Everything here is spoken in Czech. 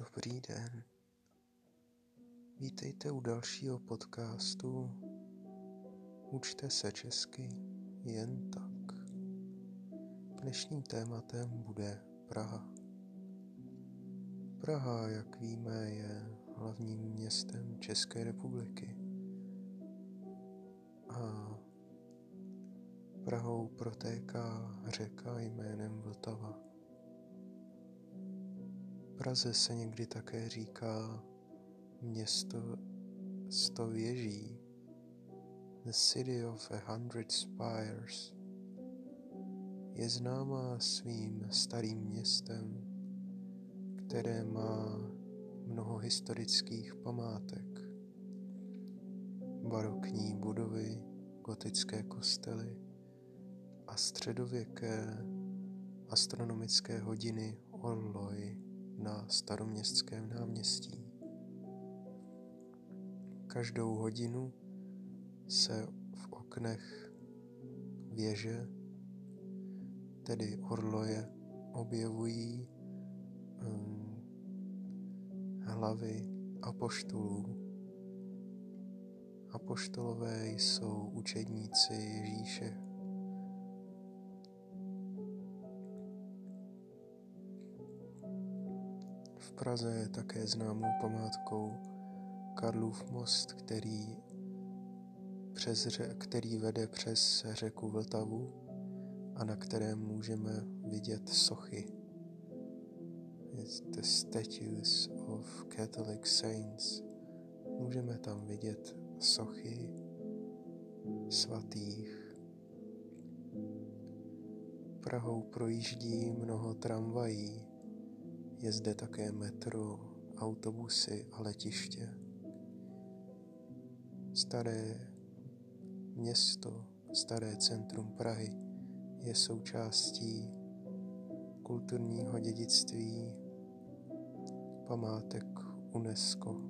Dobrý den. Vítejte u dalšího podcastu Učte se česky jen tak. Dnešním tématem bude Praha. Praha, jak víme, je hlavním městem České republiky. A Prahou protéká řeka jménem Vltava. Praze se někdy také říká město sto věží, the city of a hundred spires. Je známá svým starým městem, které má mnoho historických památek, barokní budovy, gotické kostely a středověké astronomické hodiny Orloj na staroměstském náměstí. Každou hodinu se v oknech věže, tedy orloje, objevují um, hlavy apoštolů. Apoštolové jsou učedníci Ježíše Praze je také známou památkou Karlův most, který, přes, který vede přes řeku Vltavu a na kterém můžeme vidět sochy. It's the statues of Catholic saints. Můžeme tam vidět sochy svatých. Prahou projíždí mnoho tramvají, je zde také metro, autobusy a letiště. Staré město, staré centrum Prahy je součástí kulturního dědictví památek UNESCO.